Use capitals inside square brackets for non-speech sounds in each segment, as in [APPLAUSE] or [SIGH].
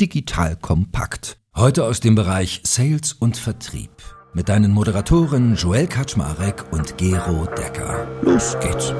Digital Kompakt. Heute aus dem Bereich Sales und Vertrieb. Mit deinen Moderatoren Joel Kaczmarek und Gero Decker. Los geht's.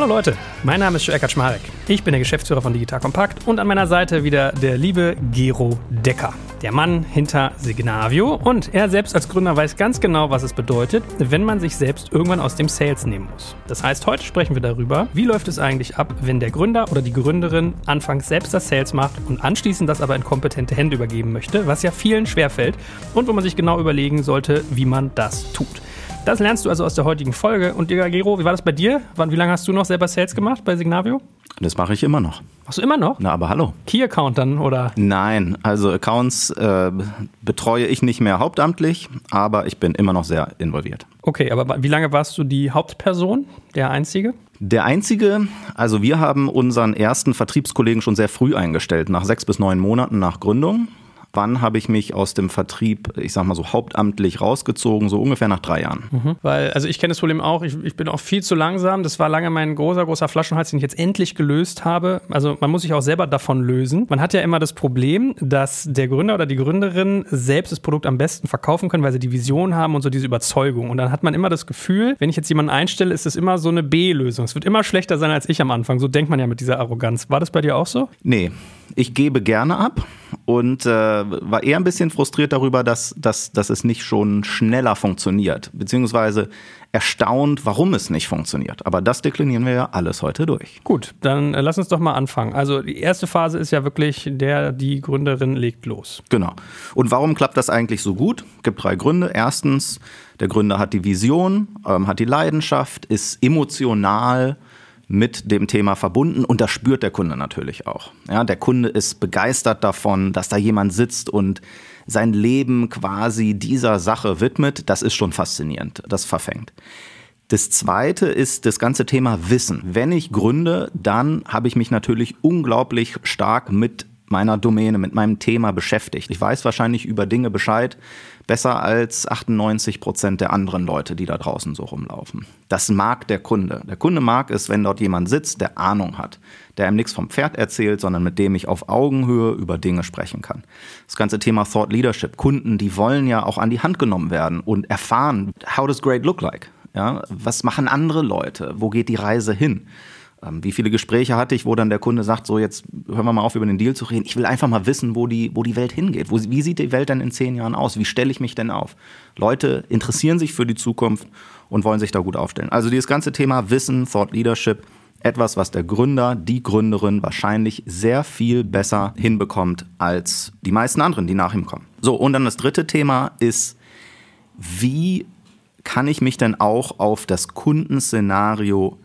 Hallo Leute, mein Name ist Joel Kaczmarek. Ich bin der Geschäftsführer von Digital Kompakt und an meiner Seite wieder der liebe Gero Decker der Mann hinter Signavio. Und er selbst als Gründer weiß ganz genau, was es bedeutet, wenn man sich selbst irgendwann aus dem Sales nehmen muss. Das heißt, heute sprechen wir darüber, wie läuft es eigentlich ab, wenn der Gründer oder die Gründerin anfangs selbst das Sales macht und anschließend das aber in kompetente Hände übergeben möchte, was ja vielen schwerfällt und wo man sich genau überlegen sollte, wie man das tut. Das lernst du also aus der heutigen Folge. Und Gero, wie war das bei dir? Wie lange hast du noch selber Sales gemacht bei Signavio? Das mache ich immer noch. Machst du immer noch? Na, aber hallo. Key-Account dann, oder? Nein, also Accounts äh, betreue ich nicht mehr hauptamtlich, aber ich bin immer noch sehr involviert. Okay, aber wie lange warst du die Hauptperson, der Einzige? Der einzige, also wir haben unseren ersten Vertriebskollegen schon sehr früh eingestellt, nach sechs bis neun Monaten nach Gründung. Wann habe ich mich aus dem Vertrieb, ich sag mal so hauptamtlich rausgezogen? So ungefähr nach drei Jahren. Mhm. Weil, also ich kenne das Problem auch, ich, ich, bin auch viel zu langsam. Das war lange mein großer, großer Flaschenhals, den ich jetzt endlich gelöst habe. Also man muss sich auch selber davon lösen. Man hat ja immer das Problem, dass der Gründer oder die Gründerin selbst das Produkt am besten verkaufen können, weil sie die Vision haben und so diese Überzeugung. Und dann hat man immer das Gefühl, wenn ich jetzt jemanden einstelle, ist es immer so eine B-Lösung. Es wird immer schlechter sein als ich am Anfang. So denkt man ja mit dieser Arroganz. War das bei dir auch so? Nee, ich gebe gerne ab und äh, war eher ein bisschen frustriert darüber, dass, dass, dass es nicht schon schneller funktioniert, beziehungsweise erstaunt, warum es nicht funktioniert. Aber das deklinieren wir ja alles heute durch. Gut, dann äh, lass uns doch mal anfangen. Also die erste Phase ist ja wirklich, der, die Gründerin legt los. Genau. Und warum klappt das eigentlich so gut? Es gibt drei Gründe. Erstens, der Gründer hat die Vision, ähm, hat die Leidenschaft, ist emotional mit dem Thema verbunden und das spürt der Kunde natürlich auch. Ja, der Kunde ist begeistert davon, dass da jemand sitzt und sein Leben quasi dieser Sache widmet. Das ist schon faszinierend. Das verfängt. Das zweite ist das ganze Thema Wissen. Wenn ich gründe, dann habe ich mich natürlich unglaublich stark mit meiner Domäne, mit meinem Thema beschäftigt. Ich weiß wahrscheinlich über Dinge Bescheid, besser als 98 Prozent der anderen Leute, die da draußen so rumlaufen. Das mag der Kunde. Der Kunde mag es, wenn dort jemand sitzt, der Ahnung hat, der ihm nichts vom Pferd erzählt, sondern mit dem ich auf Augenhöhe über Dinge sprechen kann. Das ganze Thema Thought Leadership. Kunden, die wollen ja auch an die Hand genommen werden und erfahren, how does great look like? Ja, was machen andere Leute? Wo geht die Reise hin? Ähm, wie viele Gespräche hatte ich, wo dann der Kunde sagt, so jetzt hören wir mal auf, über den Deal zu reden. Ich will einfach mal wissen, wo die, wo die Welt hingeht. Wo, wie sieht die Welt denn in zehn Jahren aus? Wie stelle ich mich denn auf? Leute interessieren sich für die Zukunft und wollen sich da gut aufstellen. Also dieses ganze Thema Wissen, Thought Leadership, etwas, was der Gründer, die Gründerin wahrscheinlich sehr viel besser hinbekommt als die meisten anderen, die nach ihm kommen. So, und dann das dritte Thema ist, wie kann ich mich denn auch auf das Kundenszenario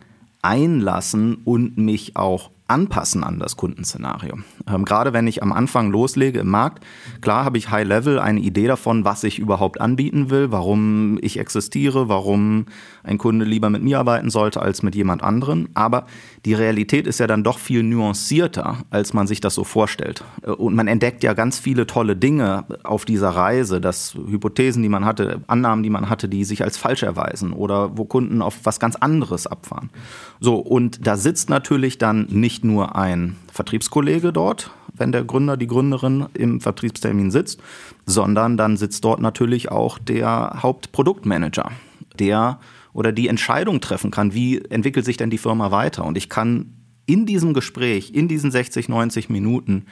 einlassen und mich auch anpassen an das Kundenszenario. Ähm, gerade wenn ich am Anfang loslege im Markt, klar habe ich High Level eine Idee davon, was ich überhaupt anbieten will, warum ich existiere, warum ein Kunde lieber mit mir arbeiten sollte als mit jemand anderen. Aber die Realität ist ja dann doch viel nuancierter, als man sich das so vorstellt. Äh, und man entdeckt ja ganz viele tolle Dinge auf dieser Reise, dass Hypothesen, die man hatte, Annahmen, die man hatte, die sich als falsch erweisen oder wo Kunden auf was ganz anderes abfahren. So, und da sitzt natürlich dann nicht nur ein Vertriebskollege dort, wenn der Gründer, die Gründerin im Vertriebstermin sitzt, sondern dann sitzt dort natürlich auch der Hauptproduktmanager, der oder die Entscheidung treffen kann, wie entwickelt sich denn die Firma weiter. Und ich kann in diesem Gespräch, in diesen 60, 90 Minuten,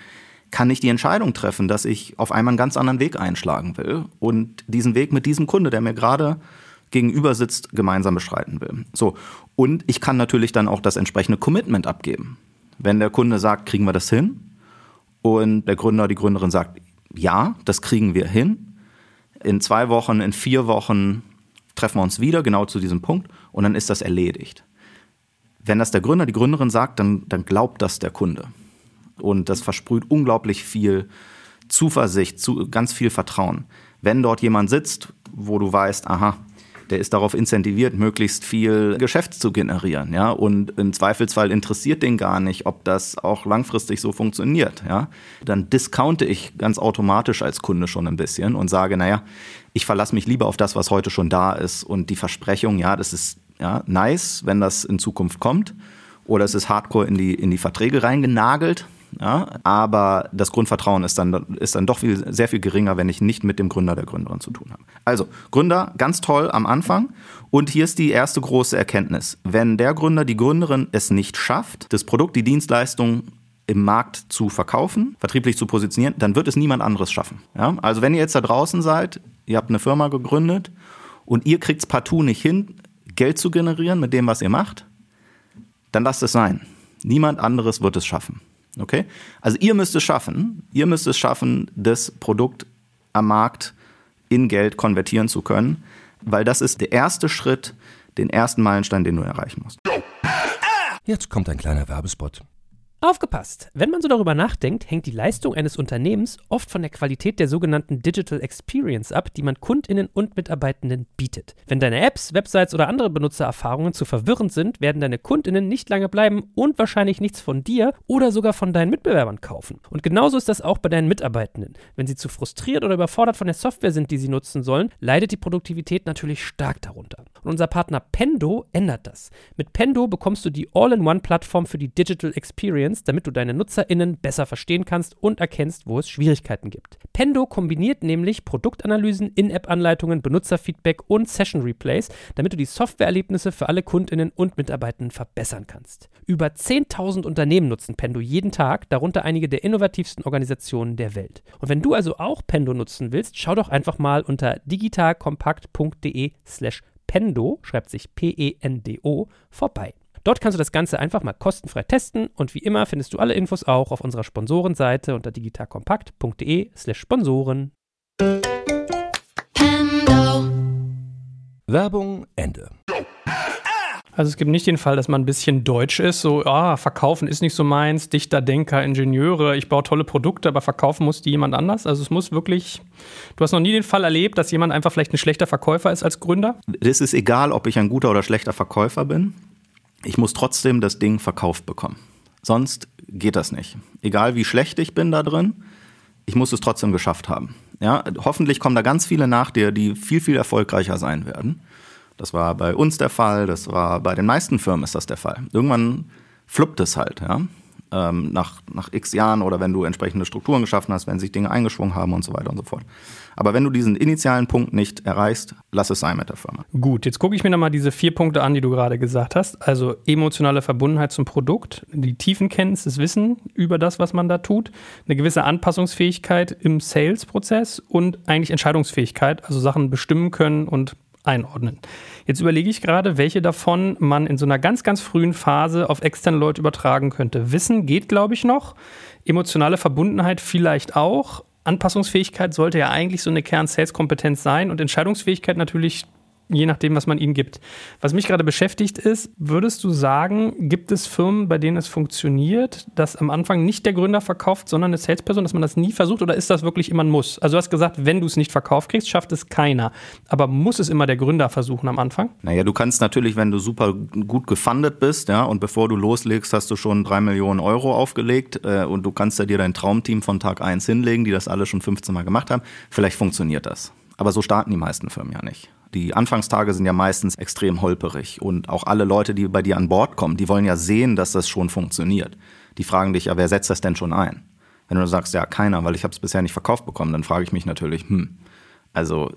kann ich die Entscheidung treffen, dass ich auf einmal einen ganz anderen Weg einschlagen will und diesen Weg mit diesem Kunde, der mir gerade gegenüber sitzt, gemeinsam beschreiten will. So. Und ich kann natürlich dann auch das entsprechende Commitment abgeben. Wenn der Kunde sagt, kriegen wir das hin? Und der Gründer, die Gründerin sagt, ja, das kriegen wir hin. In zwei Wochen, in vier Wochen treffen wir uns wieder, genau zu diesem Punkt, und dann ist das erledigt. Wenn das der Gründer, die Gründerin sagt, dann, dann glaubt das der Kunde. Und das versprüht unglaublich viel Zuversicht, zu, ganz viel Vertrauen. Wenn dort jemand sitzt, wo du weißt, aha, der ist darauf incentiviert, möglichst viel Geschäft zu generieren, ja. Und im Zweifelsfall interessiert den gar nicht, ob das auch langfristig so funktioniert, ja. Dann discounte ich ganz automatisch als Kunde schon ein bisschen und sage, naja, ich verlasse mich lieber auf das, was heute schon da ist und die Versprechung, ja, das ist Ja, nice, wenn das in Zukunft kommt. Oder es ist hardcore in die, in die Verträge reingenagelt. Ja, aber das Grundvertrauen ist dann, ist dann doch viel, sehr viel geringer, wenn ich nicht mit dem Gründer der Gründerin zu tun habe. Also, Gründer, ganz toll am Anfang. Und hier ist die erste große Erkenntnis. Wenn der Gründer, die Gründerin es nicht schafft, das Produkt, die Dienstleistung im Markt zu verkaufen, vertrieblich zu positionieren, dann wird es niemand anderes schaffen. Ja? Also wenn ihr jetzt da draußen seid, ihr habt eine Firma gegründet und ihr kriegt es partout nicht hin, Geld zu generieren mit dem, was ihr macht, dann lasst es sein. Niemand anderes wird es schaffen. Okay? Also ihr müsst es schaffen, ihr müsst es schaffen, das Produkt am Markt in Geld konvertieren zu können, weil das ist der erste Schritt, den ersten Meilenstein, den du erreichen musst. Jetzt kommt ein kleiner Werbespot. Aufgepasst! Wenn man so darüber nachdenkt, hängt die Leistung eines Unternehmens oft von der Qualität der sogenannten Digital Experience ab, die man Kundinnen und Mitarbeitenden bietet. Wenn deine Apps, Websites oder andere Benutzererfahrungen zu verwirrend sind, werden deine Kundinnen nicht lange bleiben und wahrscheinlich nichts von dir oder sogar von deinen Mitbewerbern kaufen. Und genauso ist das auch bei deinen Mitarbeitenden. Wenn sie zu frustriert oder überfordert von der Software sind, die sie nutzen sollen, leidet die Produktivität natürlich stark darunter. Und unser Partner Pendo ändert das. Mit Pendo bekommst du die All-in-One-Plattform für die Digital Experience Intelligenz, damit du deine NutzerInnen besser verstehen kannst und erkennst, wo es Schwierigkeiten gibt. Pendo kombiniert nämlich Produktanalysen, In-App-Anleitungen, Benutzerfeedback und Session-Replays, damit du die Softwareerlebnisse für alle KundInnen und Mitarbeitenden verbessern kannst. Über 10.000 Unternehmen nutzen Pendo jeden Tag, darunter einige der innovativsten Organisationen der Welt. Und wenn du also auch Pendo nutzen willst, schau doch einfach mal unter digitalkompakt.de slash Pendo, schreibt sich P-E-N-D-O, vorbei. Dort kannst du das Ganze einfach mal kostenfrei testen und wie immer findest du alle Infos auch auf unserer Sponsorenseite unter digitalkompakt.de/slash Sponsoren. Werbung Ende. Also es gibt nicht den Fall, dass man ein bisschen deutsch ist, so, ah, verkaufen ist nicht so meins, Dichter, Denker, Ingenieure, ich baue tolle Produkte, aber verkaufen muss die jemand anders. Also es muss wirklich, du hast noch nie den Fall erlebt, dass jemand einfach vielleicht ein schlechter Verkäufer ist als Gründer? Es ist egal, ob ich ein guter oder schlechter Verkäufer bin ich muss trotzdem das Ding verkauft bekommen. Sonst geht das nicht. Egal wie schlecht ich bin da drin, ich muss es trotzdem geschafft haben. Ja, hoffentlich kommen da ganz viele nach dir, die viel, viel erfolgreicher sein werden. Das war bei uns der Fall, das war bei den meisten Firmen ist das der Fall. Irgendwann fluppt es halt, ja. Ähm, nach, nach x Jahren oder wenn du entsprechende Strukturen geschaffen hast, wenn sich Dinge eingeschwungen haben und so weiter und so fort. Aber wenn du diesen initialen Punkt nicht erreichst, lass es sein mit der Firma. Gut, jetzt gucke ich mir nochmal diese vier Punkte an, die du gerade gesagt hast. Also emotionale Verbundenheit zum Produkt, die Tiefenkenntnis, das Wissen über das, was man da tut, eine gewisse Anpassungsfähigkeit im Sales-Prozess und eigentlich Entscheidungsfähigkeit, also Sachen bestimmen können und einordnen. Jetzt überlege ich gerade, welche davon man in so einer ganz, ganz frühen Phase auf externe Leute übertragen könnte. Wissen geht, glaube ich, noch. Emotionale Verbundenheit vielleicht auch. Anpassungsfähigkeit sollte ja eigentlich so eine Kern-Sales-Kompetenz sein und Entscheidungsfähigkeit natürlich je nachdem, was man ihnen gibt. Was mich gerade beschäftigt ist, würdest du sagen, gibt es Firmen, bei denen es funktioniert, dass am Anfang nicht der Gründer verkauft, sondern eine Salesperson, dass man das nie versucht oder ist das wirklich immer ein Muss? Also du hast gesagt, wenn du es nicht verkauft kriegst, schafft es keiner. Aber muss es immer der Gründer versuchen am Anfang? Naja, du kannst natürlich, wenn du super gut gefundet bist, ja, und bevor du loslegst, hast du schon drei Millionen Euro aufgelegt äh, und du kannst ja dir dein Traumteam von Tag eins hinlegen, die das alle schon 15 Mal gemacht haben. Vielleicht funktioniert das. Aber so starten die meisten Firmen ja nicht. Die Anfangstage sind ja meistens extrem holperig und auch alle Leute, die bei dir an Bord kommen, die wollen ja sehen, dass das schon funktioniert. Die fragen dich ja, wer setzt das denn schon ein? Wenn du sagst, ja, keiner, weil ich habe es bisher nicht verkauft bekommen, dann frage ich mich natürlich, hm, also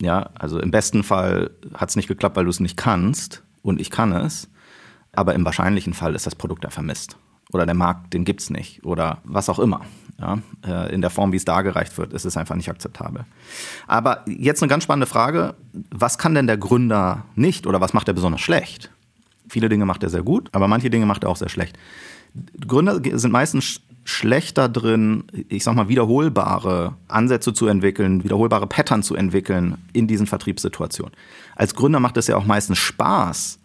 ja, also im besten Fall hat es nicht geklappt, weil du es nicht kannst und ich kann es, aber im wahrscheinlichen Fall ist das Produkt ja vermisst oder der Markt, den gibt es nicht oder was auch immer. Ja, äh, in der Form, wie es dargereicht wird, ist es einfach nicht akzeptabel. Aber jetzt eine ganz spannende Frage. Was kann denn der Gründer nicht oder was macht er besonders schlecht? Viele Dinge macht er sehr gut, aber manche Dinge macht er auch sehr schlecht. Gründer sind meistens schlechter drin, ich sag mal, wiederholbare Ansätze zu entwickeln, wiederholbare Pattern zu entwickeln in diesen Vertriebssituationen. Als Gründer macht es ja auch meistens Spaß,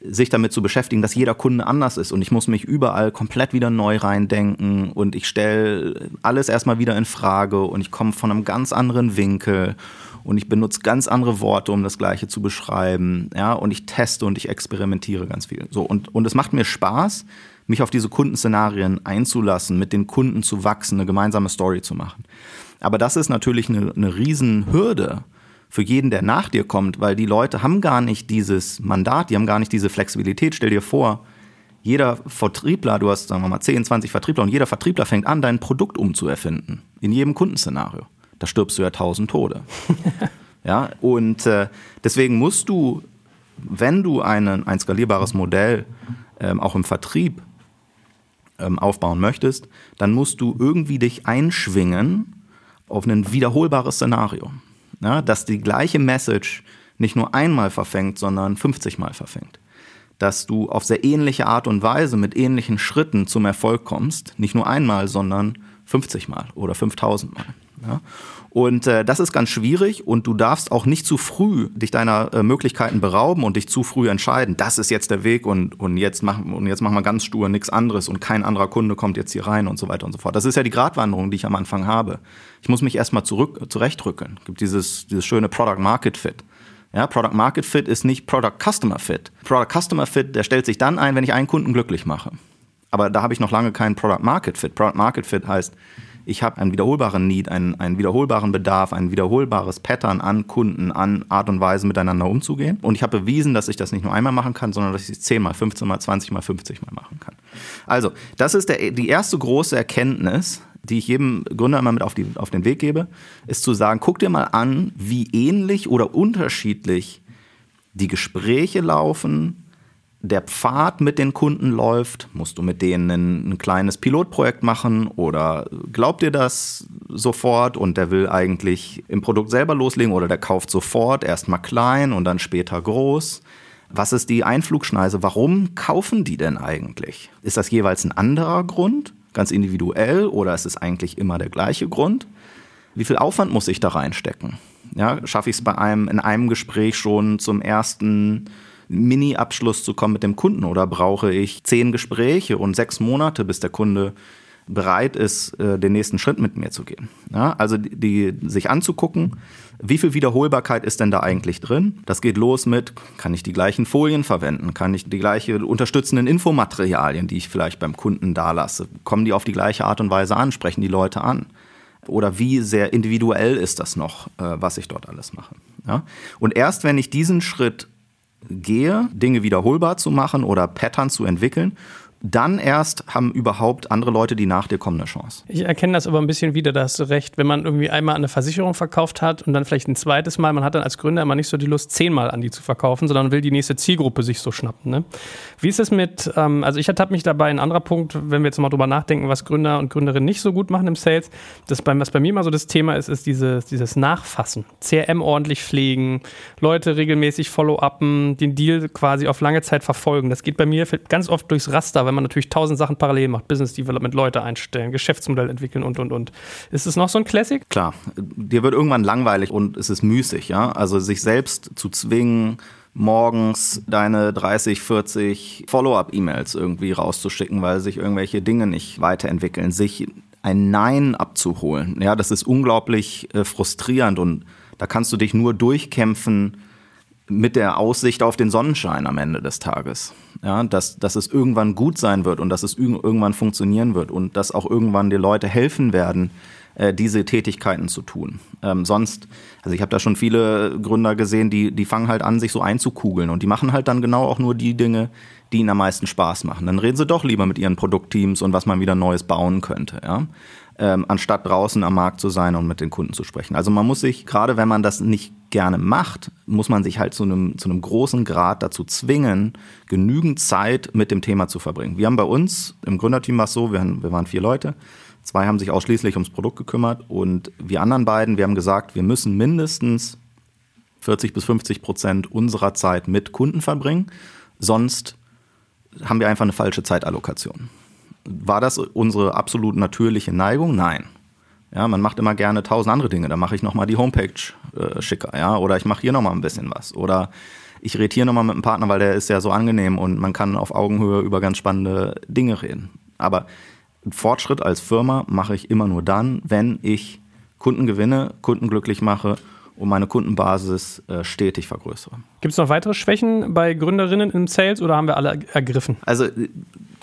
sich damit zu beschäftigen, dass jeder Kunde anders ist. Und ich muss mich überall komplett wieder neu reindenken. Und ich stelle alles erstmal wieder in Frage. Und ich komme von einem ganz anderen Winkel. Und ich benutze ganz andere Worte, um das Gleiche zu beschreiben, ja, und ich teste und ich experimentiere ganz viel. So, und, und es macht mir Spaß, mich auf diese Kundenszenarien einzulassen, mit den Kunden zu wachsen, eine gemeinsame Story zu machen. Aber das ist natürlich eine, eine Riesenhürde für jeden, der nach dir kommt, weil die Leute haben gar nicht dieses Mandat, die haben gar nicht diese Flexibilität. Stell dir vor, jeder Vertriebler, du hast, sagen wir mal, 10, 20 Vertriebler und jeder Vertriebler fängt an, dein Produkt umzuerfinden. In jedem Kundenszenario. Da stirbst du ja tausend Tode. [LAUGHS] ja, und äh, deswegen musst du, wenn du einen, ein skalierbares Modell ähm, auch im Vertrieb ähm, aufbauen möchtest, dann musst du irgendwie dich einschwingen auf ein wiederholbares Szenario ja, dass die gleiche Message nicht nur einmal verfängt, sondern 50 Mal verfängt. Dass du auf sehr ähnliche Art und Weise mit ähnlichen Schritten zum Erfolg kommst, nicht nur einmal, sondern 50 Mal oder 5000 Mal. Ja? Und äh, das ist ganz schwierig und du darfst auch nicht zu früh dich deiner äh, Möglichkeiten berauben und dich zu früh entscheiden, das ist jetzt der Weg und, und, jetzt, machen, und jetzt machen wir ganz stur nichts anderes und kein anderer Kunde kommt jetzt hier rein und so weiter und so fort. Das ist ja die Gratwanderung, die ich am Anfang habe. Ich muss mich erstmal zurück, zurechtrücken. Es gibt dieses, dieses schöne Product Market Fit. Ja, Product Market Fit ist nicht Product Customer Fit. Product Customer Fit, der stellt sich dann ein, wenn ich einen Kunden glücklich mache. Aber da habe ich noch lange keinen Product Market Fit. Product Market Fit heißt, ich habe einen wiederholbaren Need, einen, einen wiederholbaren Bedarf, ein wiederholbares Pattern an Kunden, an Art und Weise miteinander umzugehen. Und ich habe bewiesen, dass ich das nicht nur einmal machen kann, sondern dass ich es 10 mal, 15 mal, 20 mal, 50 mal machen kann. Also, das ist der, die erste große Erkenntnis, die ich jedem Gründer immer mit auf, die, auf den Weg gebe, ist zu sagen, guck dir mal an, wie ähnlich oder unterschiedlich die Gespräche laufen, der Pfad mit den Kunden läuft? Musst du mit denen ein, ein, kleines Pilotprojekt machen oder glaubt ihr das sofort und der will eigentlich im Produkt selber loslegen oder der kauft sofort erstmal klein und dann später groß? Was ist die Einflugschneise? Warum kaufen die denn eigentlich? Ist das jeweils ein anderer Grund, ganz individuell oder ist es eigentlich immer der gleiche Grund? Wie viel Aufwand muss ich da reinstecken? Ja, schaffe ich es bei einem in einem Gespräch schon zum ersten Mini-Abschluss zu kommen mit dem Kunden oder brauche ich zehn Gespräche und sechs Monate, bis der Kunde bereit ist, äh, den nächsten Schritt mit mir zu gehen. Ja, also die, die, sich anzugucken, wie viel Wiederholbarkeit ist denn da eigentlich drin? Das geht los mit, kann ich die gleichen Folien verwenden? Kann ich die gleichen unterstützenden Infomaterialien, die ich vielleicht beim Kunden da lasse, kommen die auf die gleiche Art und Weise an? Sprechen die Leute an? Oder wie sehr individuell ist das noch, äh, was ich dort alles mache? Ja? Und erst wenn ich diesen Schritt gehe, Dinge wiederholbar zu machen oder Pattern zu entwickeln dann erst haben überhaupt andere Leute, die nach dir kommen, eine Chance. Ich erkenne das aber ein bisschen wieder, da hast du recht. Wenn man irgendwie einmal eine Versicherung verkauft hat und dann vielleicht ein zweites Mal, man hat dann als Gründer immer nicht so die Lust, zehnmal an die zu verkaufen, sondern will die nächste Zielgruppe sich so schnappen. Ne? Wie ist es mit, ähm, also ich ertappe mich dabei, ein anderer Punkt, wenn wir jetzt mal drüber nachdenken, was Gründer und Gründerinnen nicht so gut machen im Sales, das bei, was bei mir immer so das Thema ist, ist dieses, dieses Nachfassen. CRM ordentlich pflegen, Leute regelmäßig follow-upen, den Deal quasi auf lange Zeit verfolgen. Das geht bei mir ganz oft durchs Raster, weil man natürlich tausend Sachen parallel macht, Business Development, Leute einstellen, Geschäftsmodell entwickeln und, und, und. Ist es noch so ein Classic? Klar, dir wird irgendwann langweilig und es ist müßig, ja. Also sich selbst zu zwingen, morgens deine 30, 40 Follow-up-E-Mails irgendwie rauszuschicken, weil sich irgendwelche Dinge nicht weiterentwickeln, sich ein Nein abzuholen. Ja, das ist unglaublich äh, frustrierend und da kannst du dich nur durchkämpfen, mit der Aussicht auf den Sonnenschein am Ende des Tages. Ja, dass, dass es irgendwann gut sein wird und dass es irgendwann funktionieren wird und dass auch irgendwann die Leute helfen werden, äh, diese Tätigkeiten zu tun. Ähm, sonst, also ich habe da schon viele Gründer gesehen, die, die fangen halt an, sich so einzukugeln und die machen halt dann genau auch nur die Dinge, die ihnen am meisten Spaß machen. Dann reden sie doch lieber mit ihren Produktteams und was man wieder Neues bauen könnte. Ja? Ähm, anstatt draußen am Markt zu sein und mit den Kunden zu sprechen. Also man muss sich, gerade wenn man das nicht gerne macht, muss man sich halt zu einem, zu einem großen Grad dazu zwingen, genügend Zeit mit dem Thema zu verbringen. Wir haben bei uns im Gründerteam war es so, wir, wir waren vier Leute, zwei haben sich ausschließlich ums Produkt gekümmert und wir anderen beiden, wir haben gesagt, wir müssen mindestens 40 bis 50 Prozent unserer Zeit mit Kunden verbringen, sonst haben wir einfach eine falsche Zeitallokation. War das unsere absolut natürliche Neigung? Nein. Ja, man macht immer gerne tausend andere Dinge. Da mache ich nochmal die Homepage äh, schicker, ja, oder ich mache hier nochmal ein bisschen was. Oder ich rede hier nochmal mit einem Partner, weil der ist ja so angenehm und man kann auf Augenhöhe über ganz spannende Dinge reden. Aber Fortschritt als Firma mache ich immer nur dann, wenn ich Kunden gewinne, Kunden glücklich mache und meine Kundenbasis äh, stetig vergrößere. Gibt es noch weitere Schwächen bei Gründerinnen im Sales oder haben wir alle ergriffen? Also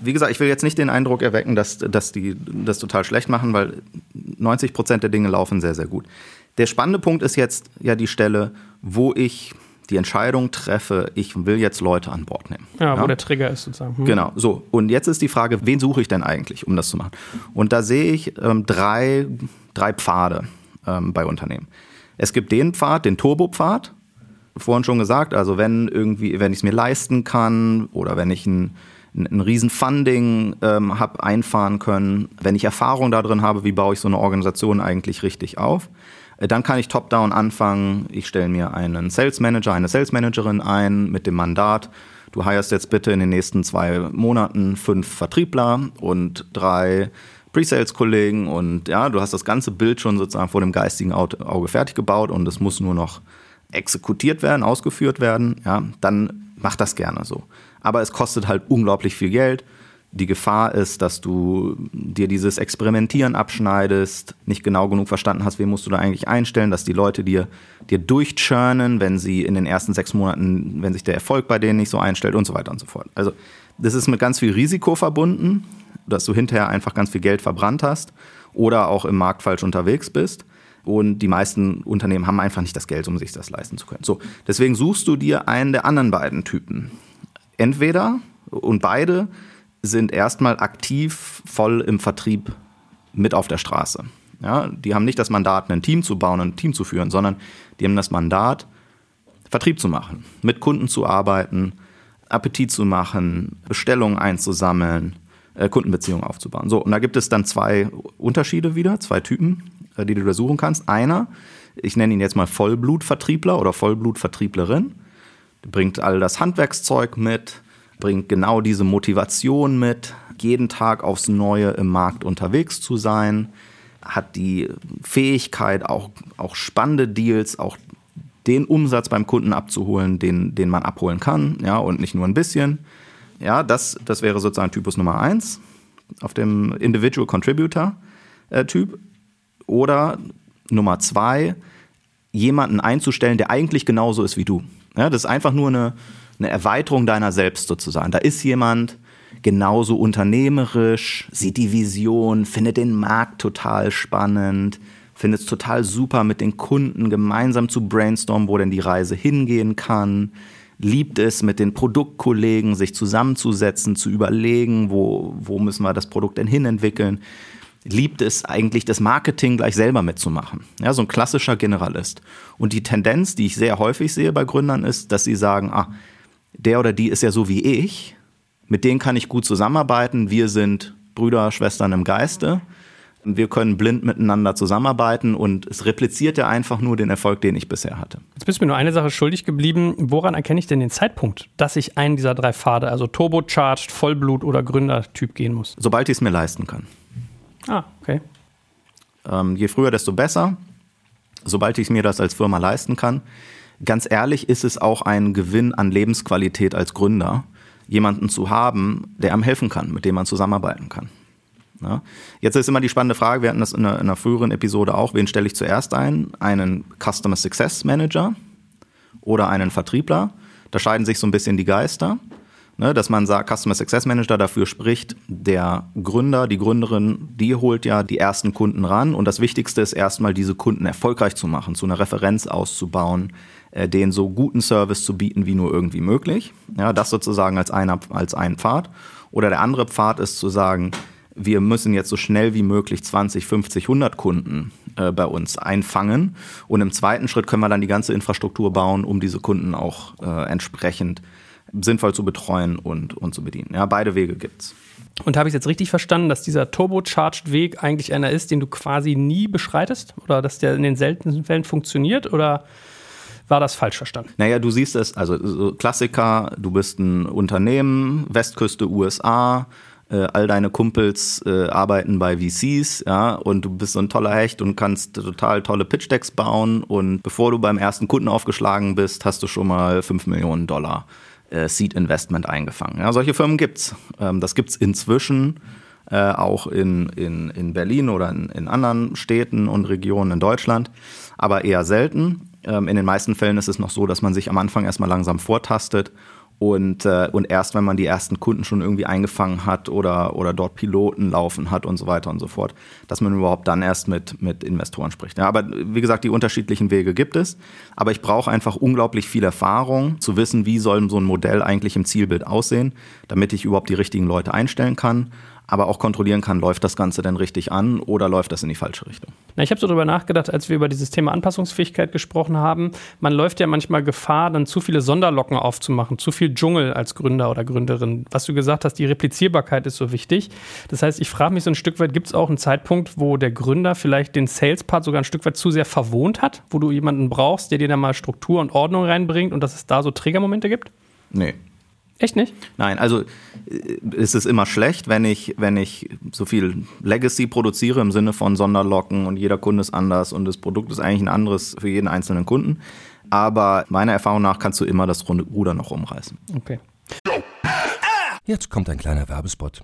wie gesagt, ich will jetzt nicht den Eindruck erwecken, dass, dass die das total schlecht machen, weil 90 Prozent der Dinge laufen sehr, sehr gut. Der spannende Punkt ist jetzt ja die Stelle, wo ich die Entscheidung treffe, ich will jetzt Leute an Bord nehmen. Ja, wo ja? der Trigger ist sozusagen. Hm. Genau, so. Und jetzt ist die Frage, wen suche ich denn eigentlich, um das zu machen? Und da sehe ich ähm, drei, drei Pfade ähm, bei Unternehmen. Es gibt den Pfad, den Turbo-Pfad, vorhin schon gesagt, also wenn irgendwie, wenn ich es mir leisten kann oder wenn ich ein, ein, ein riesen Funding ähm, habe einfahren können, wenn ich Erfahrung darin habe, wie baue ich so eine Organisation eigentlich richtig auf, äh, dann kann ich top-down anfangen. Ich stelle mir einen Sales Manager, eine Sales Managerin ein mit dem Mandat. Du heierst jetzt bitte in den nächsten zwei Monaten fünf Vertriebler und drei Pre-Sales-Kollegen und ja, du hast das ganze Bild schon sozusagen vor dem geistigen Auge fertig gebaut und es muss nur noch exekutiert werden, ausgeführt werden, ja, dann mach das gerne so. Aber es kostet halt unglaublich viel Geld. Die Gefahr ist, dass du dir dieses Experimentieren abschneidest, nicht genau genug verstanden hast, wen musst du da eigentlich einstellen, dass die Leute dir, dir durchchurnen, wenn sie in den ersten sechs Monaten, wenn sich der Erfolg bei denen nicht so einstellt und so weiter und so fort. Also das ist mit ganz viel Risiko verbunden, dass du hinterher einfach ganz viel Geld verbrannt hast oder auch im Markt falsch unterwegs bist. Und die meisten Unternehmen haben einfach nicht das Geld, um sich das leisten zu können. So, deswegen suchst du dir einen der anderen beiden Typen. Entweder und beide sind erstmal aktiv voll im Vertrieb mit auf der Straße. Ja, die haben nicht das Mandat, ein Team zu bauen, ein Team zu führen, sondern die haben das Mandat, Vertrieb zu machen, mit Kunden zu arbeiten, Appetit zu machen, Bestellungen einzusammeln, äh, Kundenbeziehungen aufzubauen. So, und da gibt es dann zwei Unterschiede wieder, zwei Typen, äh, die du da suchen kannst. Einer, ich nenne ihn jetzt mal Vollblutvertriebler oder Vollblutvertrieblerin, bringt all das Handwerkszeug mit, bringt genau diese Motivation mit, jeden Tag aufs Neue im Markt unterwegs zu sein, hat die Fähigkeit, auch, auch spannende Deals, auch den Umsatz beim Kunden abzuholen, den, den man abholen kann, ja, und nicht nur ein bisschen. Ja, das, das wäre sozusagen Typus Nummer eins auf dem Individual Contributor äh, Typ. Oder Nummer zwei, jemanden einzustellen, der eigentlich genauso ist wie du. Ja, das ist einfach nur eine, eine Erweiterung deiner selbst sozusagen. Da ist jemand genauso unternehmerisch, sieht die Vision, findet den Markt total spannend, findet es total super, mit den Kunden gemeinsam zu brainstormen, wo denn die Reise hingehen kann, liebt es, mit den Produktkollegen sich zusammenzusetzen, zu überlegen, wo, wo müssen wir das Produkt denn hinentwickeln liebt es eigentlich, das Marketing gleich selber mitzumachen. Ja, so ein klassischer Generalist. Und die Tendenz, die ich sehr häufig sehe bei Gründern, ist, dass sie sagen, ah, der oder die ist ja so wie ich, mit denen kann ich gut zusammenarbeiten, wir sind Brüder, Schwestern im Geiste, wir können blind miteinander zusammenarbeiten und es repliziert ja einfach nur den Erfolg, den ich bisher hatte. Jetzt bist du mir nur eine Sache schuldig geblieben. Woran erkenne ich denn den Zeitpunkt, dass ich einen dieser drei Pfade, also Turbocharged, Vollblut oder Gründertyp gehen muss? Sobald ich es mir leisten kann. Ah, okay. Ähm, je früher, desto besser. Sobald ich mir das als Firma leisten kann, ganz ehrlich ist es auch ein Gewinn an Lebensqualität als Gründer, jemanden zu haben, der einem helfen kann, mit dem man zusammenarbeiten kann. Ja. Jetzt ist immer die spannende Frage, wir hatten das in einer, in einer früheren Episode auch, wen stelle ich zuerst ein? Einen Customer Success Manager oder einen Vertriebler? Da scheiden sich so ein bisschen die Geister. Ne, dass man sagt, Customer Success Manager dafür spricht, der Gründer, die Gründerin, die holt ja die ersten Kunden ran und das Wichtigste ist erstmal diese Kunden erfolgreich zu machen, zu einer Referenz auszubauen, äh, denen so guten Service zu bieten wie nur irgendwie möglich. Ja, das sozusagen als, einer, als ein Pfad. Oder der andere Pfad ist zu sagen, wir müssen jetzt so schnell wie möglich 20, 50, 100 Kunden äh, bei uns einfangen. Und im zweiten Schritt können wir dann die ganze Infrastruktur bauen, um diese Kunden auch äh, entsprechend sinnvoll zu betreuen und, und zu bedienen. Ja, beide Wege gibt's. Und habe ich jetzt richtig verstanden, dass dieser Turbocharged-Weg eigentlich einer ist, den du quasi nie beschreitest? Oder dass der in den seltensten Fällen funktioniert? Oder war das falsch verstanden? Naja, du siehst es, also so Klassiker, du bist ein Unternehmen, Westküste USA, äh, all deine Kumpels äh, arbeiten bei VCs, ja, und du bist so ein toller Hecht und kannst total tolle Pitch-Decks bauen und bevor du beim ersten Kunden aufgeschlagen bist, hast du schon mal 5 Millionen Dollar äh, Seed Investment eingefangen. Ja, solche Firmen gibt's. Ähm, das gibt's inzwischen äh, auch in, in, in Berlin oder in, in anderen Städten und Regionen in Deutschland, aber eher selten. Ähm, in den meisten Fällen ist es noch so, dass man sich am Anfang erstmal langsam vortastet Und, äh, und erst wenn man die ersten Kunden schon irgendwie eingefangen hat oder, oder dort Piloten laufen hat und so weiter und so fort, dass man überhaupt dann erst mit, mit Investoren spricht. Ja, aber wie gesagt, die unterschiedlichen Wege gibt es. Aber ich brauche einfach unglaublich viel Erfahrung, zu wissen, wie soll so ein Modell eigentlich im Zielbild aussehen, damit ich überhaupt die richtigen Leute einstellen kann aber auch kontrollieren kann, läuft das Ganze denn richtig an oder läuft das in die falsche Richtung. Na, ich habe so darüber nachgedacht, als wir über dieses Thema Anpassungsfähigkeit gesprochen haben. Man läuft ja manchmal Gefahr, dann zu viele Sonderlocken aufzumachen, zu viel Dschungel als Gründer oder Gründerin. Was du gesagt hast, die Replizierbarkeit ist so wichtig. Das heißt, ich frage mich so ein Stück weit, gibt es auch einen Zeitpunkt, wo der Gründer vielleicht den Sales-Part sogar ein Stück weit zu sehr verwohnt hat, wo du jemanden brauchst, der dir da mal Struktur und Ordnung reinbringt und dass es da so Trägermomente gibt? Nee, Echt nicht? Nein, also äh, ist es immer schlecht, wenn ich, wenn ich so viel Legacy produziere im Sinne von Sonderlocken und jeder Kunde ist anders und das Produkt ist eigentlich ein anderes für jeden einzelnen Kunden. Aber meiner Erfahrung nach kannst du immer das Ruder noch umreißen. Okay. Jetzt kommt ein kleiner Werbespot.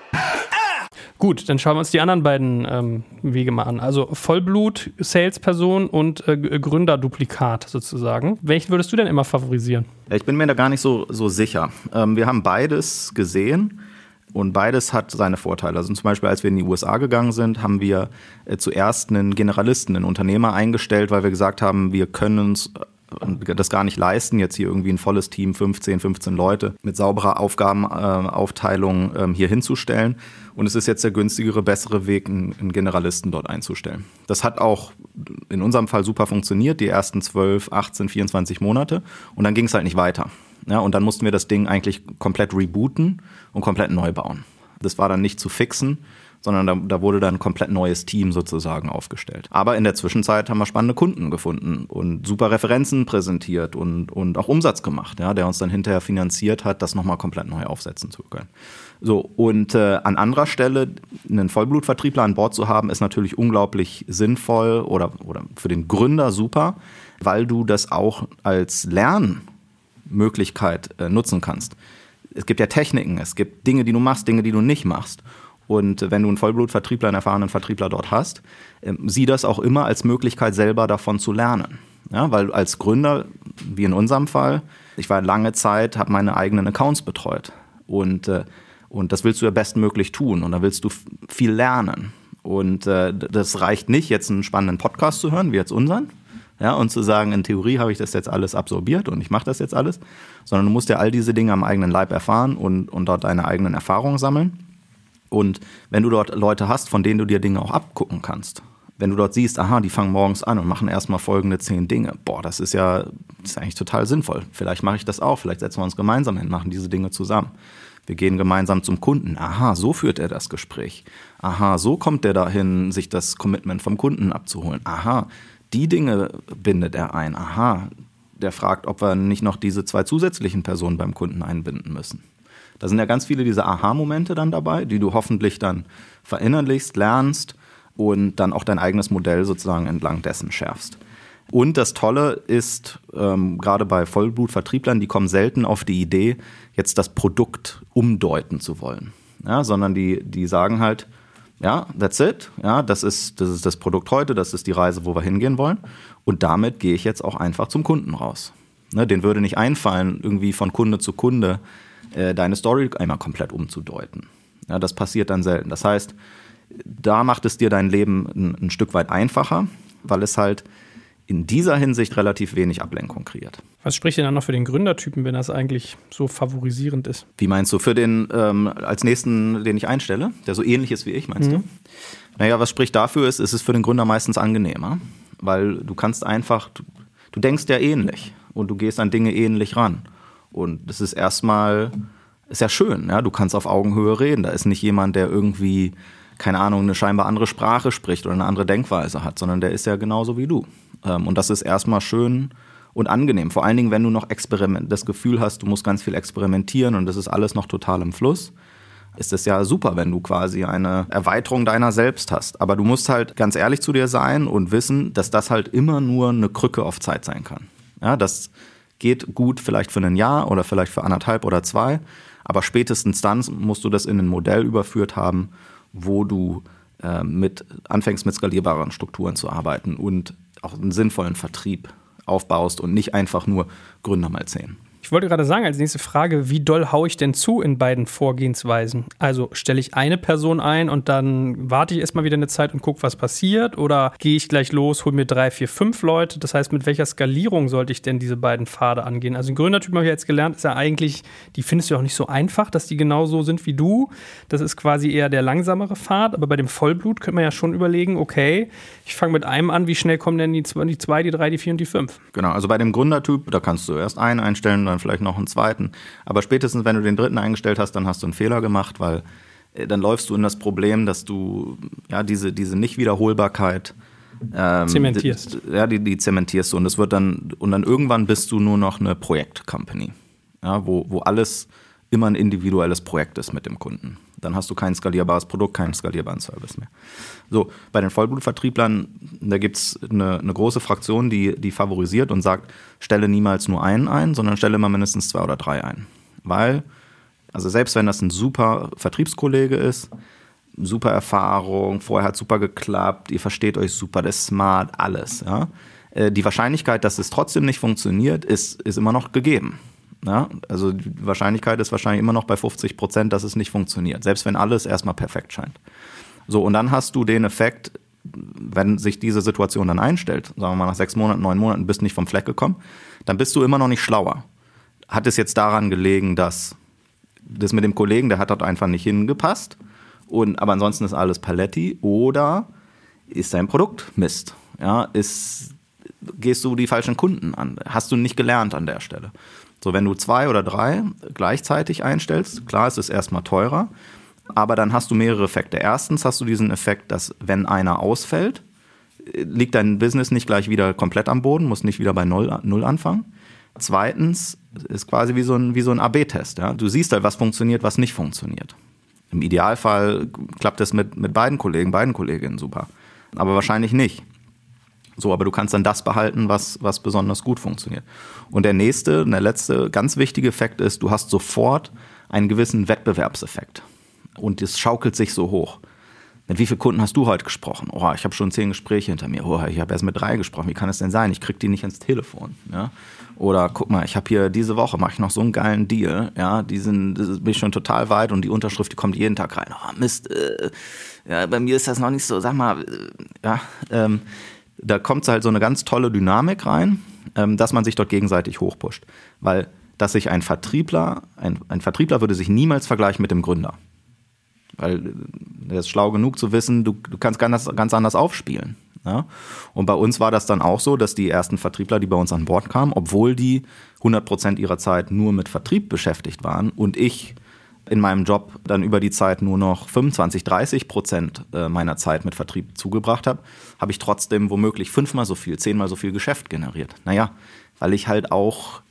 Gut, dann schauen wir uns die anderen beiden ähm, Wege mal an. Also Vollblut, Salesperson und äh, Gründerduplikat sozusagen. Welchen würdest du denn immer favorisieren? Ich bin mir da gar nicht so, so sicher. Ähm, wir haben beides gesehen. Und beides hat seine Vorteile. Also zum Beispiel, als wir in die USA gegangen sind, haben wir äh, zuerst einen Generalisten, einen Unternehmer eingestellt, weil wir gesagt haben, wir können uns das gar nicht leisten, jetzt hier irgendwie ein volles Team, 15, 15 Leute mit sauberer Aufgabenaufteilung ähm, hier hinzustellen. Und es ist jetzt der günstigere, bessere Weg, einen Generalisten dort einzustellen. Das hat auch in unserem Fall super funktioniert, die ersten 12, 18, 24 Monate. Und dann ging es halt nicht weiter. Ja, und dann mussten wir das Ding eigentlich komplett rebooten und komplett neu bauen. Das war dann nicht zu fixen sondern da, da wurde dann ein komplett neues Team sozusagen aufgestellt. Aber in der Zwischenzeit haben wir spannende Kunden gefunden und super Referenzen präsentiert und, und auch Umsatz gemacht, ja, der uns dann hinterher finanziert hat, das nochmal komplett neu aufsetzen zu können. So, und äh, an anderer Stelle einen Vollblutvertriebler an Bord zu haben, ist natürlich unglaublich sinnvoll oder, oder für den Gründer super, weil du das auch als Lernmöglichkeit äh, nutzen kannst. Es gibt ja Techniken, es gibt Dinge, die du machst, Dinge, die du nicht machst. Und wenn du einen Vollblutvertriebler, einen erfahrenen Vertriebler dort hast, ähm, sieh das auch immer als Möglichkeit, selber davon zu lernen. Ja, weil als Gründer, wie in unserem Fall, ich war lange Zeit, habe meine eigenen Accounts betreut. Und, äh, und das willst du ja bestmöglich tun. Und da willst du viel lernen. Und äh, das reicht nicht, jetzt einen spannenden Podcast zu hören, wie jetzt unseren, ja, und zu sagen, in Theorie habe ich das jetzt alles absorbiert und ich mache das jetzt alles, sondern du musst ja all diese Dinge am eigenen Leib erfahren und, und dort deine eigenen Erfahrungen sammeln. Und wenn du dort Leute hast, von denen du dir Dinge auch abgucken kannst, wenn du dort siehst, aha, die fangen morgens an und machen erstmal folgende zehn Dinge, boah, das ist ja das ist eigentlich total sinnvoll. Vielleicht mache ich das auch, vielleicht setzen wir uns gemeinsam hin, machen diese Dinge zusammen. Wir gehen gemeinsam zum Kunden. Aha, so führt er das Gespräch. Aha, so kommt er dahin, sich das Commitment vom Kunden abzuholen. Aha, die Dinge bindet er ein. Aha, der fragt, ob wir nicht noch diese zwei zusätzlichen Personen beim Kunden einbinden müssen. Da sind ja ganz viele diese Aha-Momente dann dabei, die du hoffentlich dann verinnerlichst, lernst und dann auch dein eigenes Modell sozusagen entlang dessen schärfst. Und das Tolle ist, ähm, gerade bei Vollblutvertrieblern, die kommen selten auf die Idee, jetzt das Produkt umdeuten zu wollen. Ja, sondern die, die sagen halt, ja, that's it. Ja, das ist, das ist das Produkt heute, das ist die Reise, wo wir hingehen wollen. Und damit gehe ich jetzt auch einfach zum Kunden raus. Ne, den würde nicht einfallen, irgendwie von Kunde zu Kunde äh, deine Story einmal komplett umzudeuten. Ja, das passiert dann selten. Das heißt, da macht es dir dein Leben ein, ein Stück weit einfacher, weil es halt in dieser Hinsicht relativ wenig Ablenkung kreiert. Was spricht denn dann noch für den Gründertypen, wenn das eigentlich so favorisierend ist? Wie meinst du, für den ähm, als nächsten, den ich einstelle, der so ähnlich ist wie ich, meinst mhm. du? Naja, was spricht dafür ist, ist es für den Gründer meistens angenehmer, weil du kannst einfach, du, du denkst ja ähnlich und du gehst an Dinge ähnlich ran. Und das ist erstmal, ist ja schön, ja, du kannst auf Augenhöhe reden. Da ist nicht jemand, der irgendwie, keine Ahnung, eine scheinbar andere Sprache spricht oder eine andere Denkweise hat, sondern der ist ja genauso wie du. Ähm, und das ist erstmal schön und angenehm. Vor allen Dingen, wenn du noch Experiment, das Gefühl hast, du musst ganz viel experimentieren und das ist alles noch total im Fluss ist es ja super, wenn du quasi eine Erweiterung deiner selbst hast. Aber du musst halt ganz ehrlich zu dir sein und wissen, dass das halt immer nur eine Krücke auf Zeit sein kann. Ja, das geht gut vielleicht für ein Jahr oder vielleicht für anderthalb oder zwei, aber spätestens dann musst du das in ein Modell überführt haben, wo du äh, mit anfängst mit skalierbaren Strukturen zu arbeiten und auch einen sinnvollen Vertrieb aufbaust und nicht einfach nur Gründer mal zehn. Ich wollte gerade sagen, als nächste Frage, wie doll haue ich denn zu in beiden Vorgehensweisen? Also stelle ich eine Person ein und dann warte ich erstmal wieder eine Zeit und gucke, was passiert? Oder gehe ich gleich los, hole mir drei, vier, fünf Leute? Das heißt, mit welcher Skalierung sollte ich denn diese beiden Pfade angehen? Also ein Gründertyp habe ich jetzt gelernt, ist ja eigentlich, die findest du auch nicht so einfach, dass die genau so sind wie du. Das ist quasi eher der langsamere Pfad. Aber bei dem Vollblut könnte man ja schon überlegen, okay, ich fange mit einem an, wie schnell kommen denn die zwei, die, zwei, die drei, die vier und die fünf? Genau, also bei dem Gründertyp, da kannst du erst einen einstellen, dann vielleicht noch einen zweiten. Aber spätestens, wenn du den dritten eingestellt hast, dann hast du einen Fehler gemacht, weil äh, dann läufst du in das Problem, dass du ja diese, diese Nicht-Wiederholbarkeit ähm, zementierst. Ja, die, die zementierst du. Und es wird dann, und dann irgendwann bist du nur noch eine Projekt-Company. Ja, wo, wo alles immer ein individuelles Projekt ist mit dem Kunden. Dann hast du kein skalierbares Produkt, keinen skalierbaren Service mehr. So, bei den Vollblutvertrieblern, da gibt es eine, eine, große Fraktion, die, die favorisiert und sagt, stelle niemals nur einen ein, sondern stelle immer mindestens zwei oder drei ein. Weil, also selbst wenn das ein super Vertriebskollege ist, super Erfahrung, vorher hat super geklappt, ihr versteht euch super, der ist smart, alles, ja. Äh, die Wahrscheinlichkeit, dass es trotzdem nicht funktioniert, ist, ist immer noch gegeben. Ja, also die Wahrscheinlichkeit ist wahrscheinlich immer noch bei 50 Prozent, dass es nicht funktioniert, selbst wenn alles erstmal perfekt scheint. So, und dann hast du den Effekt, wenn sich diese Situation dann einstellt, sagen wir mal nach sechs Monaten, neun Monaten, bist nicht vom Fleck gekommen, dann bist du immer noch nicht schlauer. Hat es jetzt daran gelegen, dass das mit dem Kollegen, der hat dort einfach nicht hingepasst, und, aber ansonsten ist alles Paletti, oder ist dein Produkt Mist? Ja, ist, gehst du die falschen Kunden an? Hast du nicht gelernt an der Stelle? So, wenn du zwei oder drei gleichzeitig einstellst, klar, es ist erstmal teurer, aber dann hast du mehrere Effekte. Erstens hast du diesen Effekt, dass wenn einer ausfällt, liegt dein Business nicht gleich wieder komplett am Boden, muss nicht wieder bei Null, Null anfangen. Zweitens ist quasi wie so ein, wie so ein AB-Test. Ja? Du siehst halt, was funktioniert, was nicht funktioniert. Im Idealfall klappt es mit, mit beiden Kollegen, beiden Kolleginnen super. Aber wahrscheinlich nicht. So, aber du kannst dann das behalten, was, was besonders gut funktioniert. Und der nächste, der letzte ganz wichtige Effekt ist, du hast sofort einen gewissen Wettbewerbseffekt. Und es schaukelt sich so hoch. Mit wie vielen Kunden hast du heute gesprochen? Oh, ich habe schon zehn Gespräche hinter mir. Oh, ich habe erst mit drei gesprochen. Wie kann es denn sein? Ich kriege die nicht ins Telefon. Ja? Oder guck mal, ich habe hier diese Woche mache ich noch so einen geilen Deal. Ja, die sind, bin ich schon total weit und die Unterschrift, die kommt jeden Tag rein. Oh Mist, äh, ja, bei mir ist das noch nicht so. Sag mal, äh, ja, ähm, da kommt halt so eine ganz tolle Dynamik rein, ähm, dass man sich dort gegenseitig hochpusht. Weil, dass sich ein Vertriebler, ein, ein Vertriebler würde sich niemals vergleichen mit dem Gründer. Weil äh, er ist schlau genug zu wissen, du, du kannst ganz, ganz anders aufspielen. Ja? Und bei uns war das dann auch so, dass die ersten Vertriebler, die bei uns an Bord kamen, obwohl die 100 Prozent ihrer Zeit nur mit Vertrieb beschäftigt waren und ich in meinem Job dann über die Zeit nur noch 25, 30 Prozent äh, meiner Zeit mit Vertrieb zugebracht habe, habe ich trotzdem womöglich fünfmal so viel, zehnmal so viel Geschäft generiert. Naja, weil ich halt auch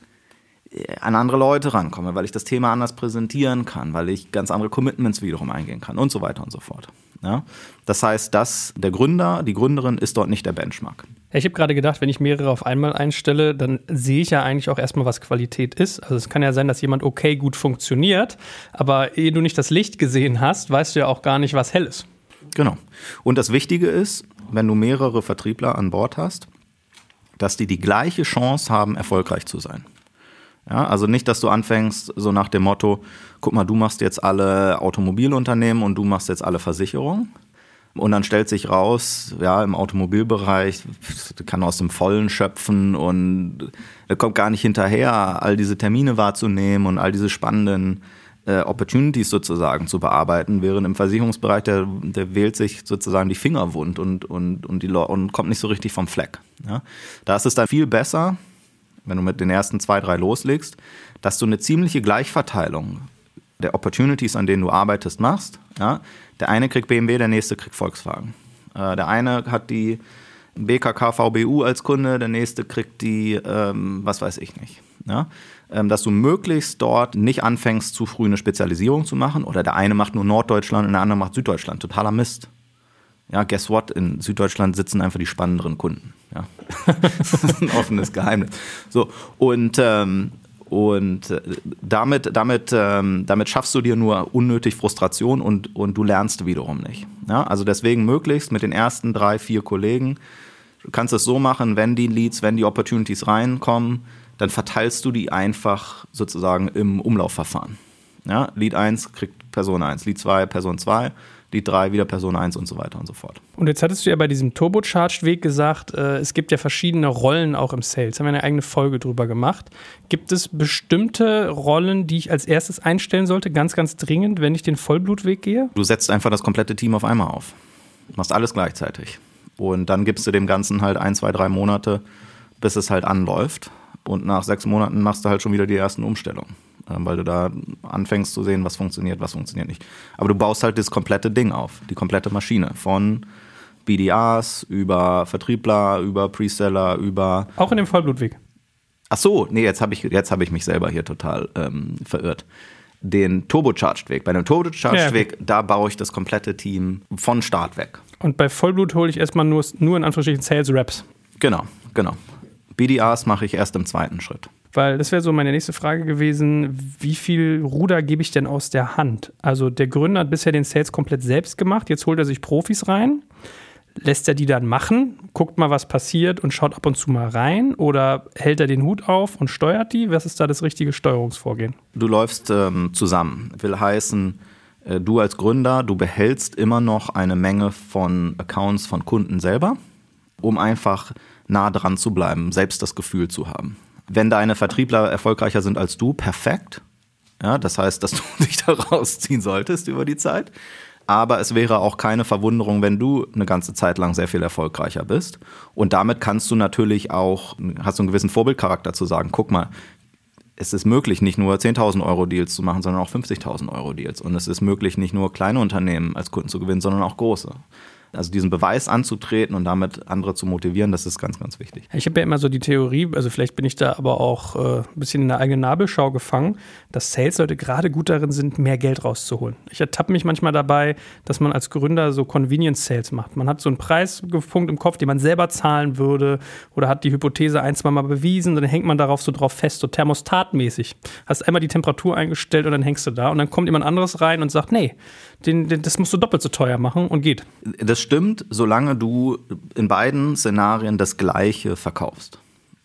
äh, an andere Leute rankomme, weil ich das Thema anders präsentieren kann, weil ich ganz andere Commitments wiederum eingehen kann und so weiter und so fort. Ja? Das heißt, dass der Gründer, die Gründerin ist dort nicht der Benchmark. Ich habe gerade gedacht, wenn ich mehrere auf einmal einstelle, dann sehe ich ja eigentlich auch erstmal, was Qualität ist. Also es kann ja sein, dass jemand okay gut funktioniert, aber ehe du nicht das Licht gesehen hast, weißt du ja auch gar nicht, was hell ist. Genau. Und das Wichtige ist, wenn du mehrere Vertriebler an Bord hast, dass die die gleiche Chance haben, erfolgreich zu sein. Ja, also nicht, dass du anfängst so nach dem Motto, guck mal, du machst jetzt alle Automobilunternehmen und du machst jetzt alle Versicherungen, Und dann stellt sich raus, ja, im Automobilbereich kann aus dem Vollen schöpfen und er kommt gar nicht hinterher, all diese Termine wahrzunehmen und all diese spannenden äh, Opportunities sozusagen zu bearbeiten, während im Versicherungsbereich der, der wählt sich sozusagen die Finger wund und, und, und, die, und kommt nicht so richtig vom Fleck. Ja? Da ist es dann viel besser, wenn du mit den ersten zwei, drei loslegst, dass du eine ziemliche Gleichverteilung der Opportunities, an denen du arbeitest, machst. Ja? Der eine kriegt BMW, der nächste kriegt Volkswagen. Äh, der eine hat die BKK VBU als Kunde, der nächste kriegt die, ähm, was weiß ich nicht. Ja? Ähm, dass du möglichst dort nicht anfängst, zu früh eine Spezialisierung zu machen oder der eine macht nur Norddeutschland und der andere macht Süddeutschland. Totaler Mist. Ja, guess what? In Süddeutschland sitzen einfach die spannenderen Kunden. Ja. das [LAUGHS] ist ein offenes Geheimnis. So, und ähm, und äh, damit, damit, ähm, damit schaffst du dir nur unnötig Frustration und, und du lernst wiederum nicht. Ja? Also deswegen möglichst mit den ersten drei, vier Kollegen, du kannst es so machen, wenn die Leads, wenn die Opportunities reinkommen, dann verteilst du die einfach sozusagen im Umlaufverfahren. Ja? Lead 1 kriegt Person 1, Lead 2 Person 2 die drei wieder Person 1 und so weiter und so fort. Und jetzt hattest du ja bei diesem Turbocharged-Weg gesagt, äh, es gibt ja verschiedene Rollen auch im Sales. Haben wir eine eigene Folge drüber gemacht. Gibt es bestimmte Rollen, die ich als erstes einstellen sollte, ganz, ganz dringend, wenn ich den Vollblutweg gehe? Du setzt einfach das komplette Team auf einmal auf. Machst alles gleichzeitig. Und dann gibst du dem Ganzen halt ein, zwei, drei Monate, bis es halt anläuft. Und nach sechs Monaten machst du halt schon wieder die ersten Umstellungen. Ähm, weil du da anfängst zu sehen, was funktioniert, was funktioniert nicht. Aber du baust halt das komplette Ding auf, die komplette Maschine von BDAs über Vertriebler, über Preseller, über. Auch in dem Vollblutweg. Ach so, nee, jetzt habe ich, hab ich mich selber hier total ähm, verirrt. Den Turbocharged-Weg. Bei dem Turbocharged-Weg, ja, okay. da baue ich das komplette Team von Start weg. Und bei Vollblut hole ich erstmal nur, nur in Anführungsstrichen Sales Reps. Genau, genau. BDAs mache ich erst im zweiten Schritt. Weil das wäre so meine nächste Frage gewesen, wie viel Ruder gebe ich denn aus der Hand? Also der Gründer hat bisher den Sales komplett selbst gemacht, jetzt holt er sich Profis rein. Lässt er die dann machen, guckt mal, was passiert und schaut ab und zu mal rein? Oder hält er den Hut auf und steuert die? Was ist da das richtige Steuerungsvorgehen? Du läufst ähm, zusammen. Will heißen, äh, du als Gründer, du behältst immer noch eine Menge von Accounts von Kunden selber, um einfach nah dran zu bleiben, selbst das Gefühl zu haben. Wenn deine Vertriebler erfolgreicher sind als du, perfekt. Ja, das heißt, dass [LAUGHS] du dich da rausziehen solltest über die Zeit. Aber es wäre auch keine Verwunderung, wenn du eine ganze Zeit lang sehr viel erfolgreicher bist. Und damit kannst du natürlich auch, hast du einen gewissen Vorbildcharakter zu sagen, guck mal, es ist möglich, nicht nur 10.000 Euro Deals zu machen, sondern auch 50.000 Euro Deals. Und es ist möglich, nicht nur kleine Unternehmen als Kunden zu gewinnen, sondern auch große. Also diesen Beweis anzutreten und damit andere zu motivieren, das ist ganz, ganz wichtig. Ich habe ja immer so die Theorie, also vielleicht bin ich da aber auch äh, ein bisschen in der eigenen Nabelschau gefangen, dass Sales-Leute gerade gut darin sind, mehr Geld rauszuholen. Ich ertappe mich manchmal dabei, dass man als Gründer so Convenience-Sales macht. Man hat so einen Preispunkt im Kopf, den man selber zahlen würde oder hat die Hypothese ein, zwei Mal bewiesen, dann hängt man darauf so drauf fest, so thermostatmäßig. Hast einmal die Temperatur eingestellt und dann hängst du da und dann kommt jemand anderes rein und sagt, nee, den, den, das musst du doppelt so teuer machen und geht. Das stimmt, solange du in beiden Szenarien das Gleiche verkaufst.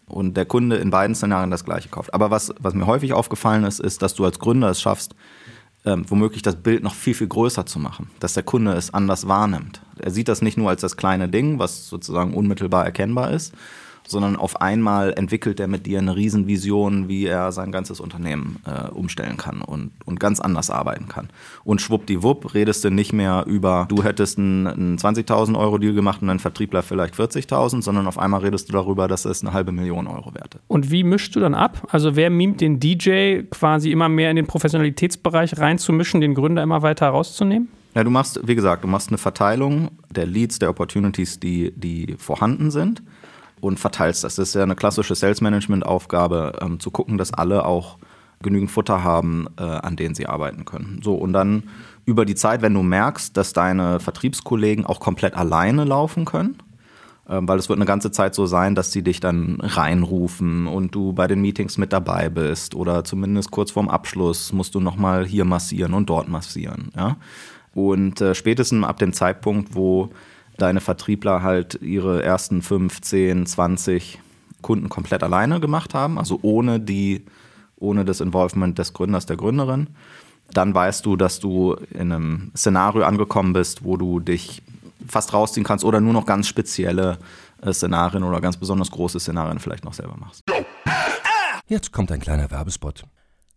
Und der Kunde in beiden Szenarien das Gleiche kauft. Aber was, was mir häufig aufgefallen ist, ist, dass du als Gründer es schaffst, ähm, womöglich das Bild noch viel, viel größer zu machen. Dass der Kunde es anders wahrnimmt. Er sieht das nicht nur als das kleine Ding, was sozusagen unmittelbar erkennbar ist, sondern auf einmal entwickelt er mit dir eine Riesenvision, wie er sein ganzes Unternehmen äh, umstellen kann und, und ganz anders arbeiten kann. Und schwuppdiwupp redest du nicht mehr über, du hättest einen, einen 20.000 Euro Deal gemacht und ein Vertriebler vielleicht 40.000, sondern auf einmal redest du darüber, dass es eine halbe Million Euro wert ist. Und wie mischst du dann ab? Also wer mimt den DJ quasi immer mehr in den Professionalitätsbereich reinzumischen, den Gründer immer weiter rauszunehmen? Ja, du machst, wie gesagt, du machst eine Verteilung der Leads, der Opportunities, die, die vorhanden sind und verteilst das. Das ist ja eine klassische Sales Management Aufgabe, ähm, zu gucken, dass alle auch genügend Futter haben, äh, an denen sie arbeiten können. So, und dann über die Zeit, wenn du merkst, dass deine Vertriebskollegen auch komplett alleine laufen können, äh, weil es wird eine ganze Zeit so sein, dass sie dich dann reinrufen und du bei den Meetings mit dabei bist oder zumindest kurz vorm Abschluss musst du nochmal hier massieren und dort massieren. Ja? Und äh, spätestens ab dem Zeitpunkt, wo deine Vertriebler halt ihre ersten 5, 10, 20 Kunden komplett alleine gemacht haben, also ohne die, ohne das Involvement des Gründers, der Gründerin. Dann weißt du, dass du in einem Szenario angekommen bist, wo du dich fast rausziehen kannst oder nur noch ganz spezielle äh, Szenarien oder ganz besonders große Szenarien vielleicht noch selber machst. Jetzt kommt ein kleiner Werbespot.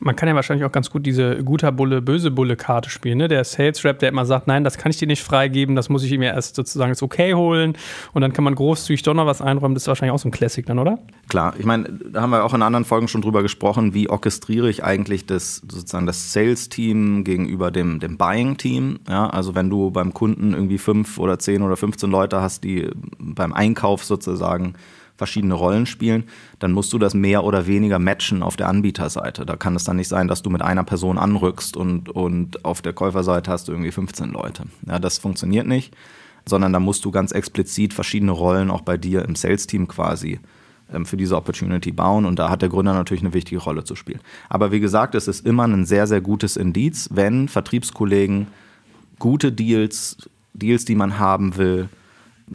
Man kann ja wahrscheinlich auch ganz gut diese guter Bulle, böse Bulle Karte spielen. Ne? Der Sales Rap, der immer sagt, nein, das kann ich dir nicht freigeben, das muss ich ihm ja erst sozusagen das Okay holen und dann kann man großzügig doch noch was einräumen. Das ist wahrscheinlich auch so ein Classic dann, oder? Klar, ich meine, da haben wir auch in anderen Folgen schon drüber gesprochen, wie orchestriere ich eigentlich das sozusagen das Sales-Team gegenüber dem, dem Buying-Team. Ja, also wenn du beim Kunden irgendwie fünf oder zehn oder 15 Leute hast, die beim Einkauf sozusagen verschiedene Rollen spielen, dann musst du das mehr oder weniger matchen auf der Anbieterseite. Da kann es dann nicht sein, dass du mit einer Person anrückst und, und auf der Käuferseite hast du irgendwie 15 Leute. Ja, das funktioniert nicht, sondern da musst du ganz explizit verschiedene Rollen auch bei dir im Sales-Team quasi ähm, für diese Opportunity bauen und da hat der Gründer natürlich eine wichtige Rolle zu spielen. Aber wie gesagt, es ist immer ein sehr, sehr gutes Indiz, wenn Vertriebskollegen gute Deals, Deals, die man haben will,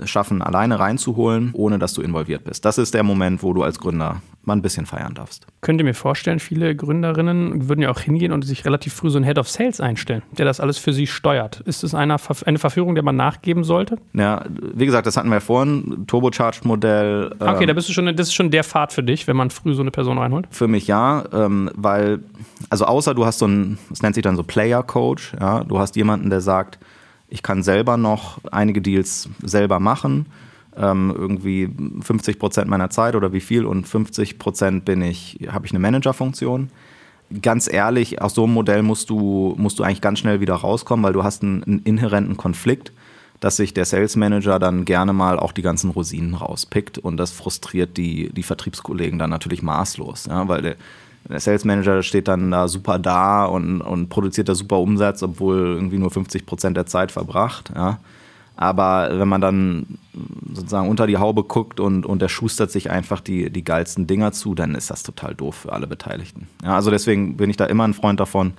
schaffen, alleine reinzuholen, ohne dass du involviert bist. Das ist der Moment, wo du als Gründer mal ein bisschen feiern darfst. Könnt ihr mir vorstellen, viele Gründerinnen würden ja auch hingehen und sich relativ früh so einen Head of Sales einstellen, der das alles für sie steuert. Ist das eine, eine Verführung, der man nachgeben sollte? Ja, wie gesagt, das hatten wir vorhin, Turbocharged-Modell. Okay, ähm, da bist du schon, das ist schon der Pfad für dich, wenn man früh so eine Person reinholt? Für mich ja, ähm, weil, also außer du hast so ein, das nennt sich dann so Player-Coach, ja, du hast jemanden, der sagt, ich kann selber noch einige Deals selber machen. Ähm, irgendwie 50 Prozent meiner Zeit oder wie viel und 50 Prozent bin ich, habe ich eine Managerfunktion. Ganz ehrlich, aus so einem Modell musst du, musst du eigentlich ganz schnell wieder rauskommen, weil du hast einen, einen inhärenten Konflikt, dass sich der Sales Manager dann gerne mal auch die ganzen Rosinen rauspickt und das frustriert die, die Vertriebskollegen dann natürlich maßlos, ja, weil der, Sales Manager steht dann da super da und, und produziert da super Umsatz, obwohl irgendwie nur 50 Prozent der Zeit verbracht. Ja. Aber wenn man dann sozusagen unter die Haube guckt und, und der schustert sich einfach die, die geilsten Dinger zu, dann ist das total doof für alle Beteiligten. Ja, also deswegen bin ich da immer ein Freund davon,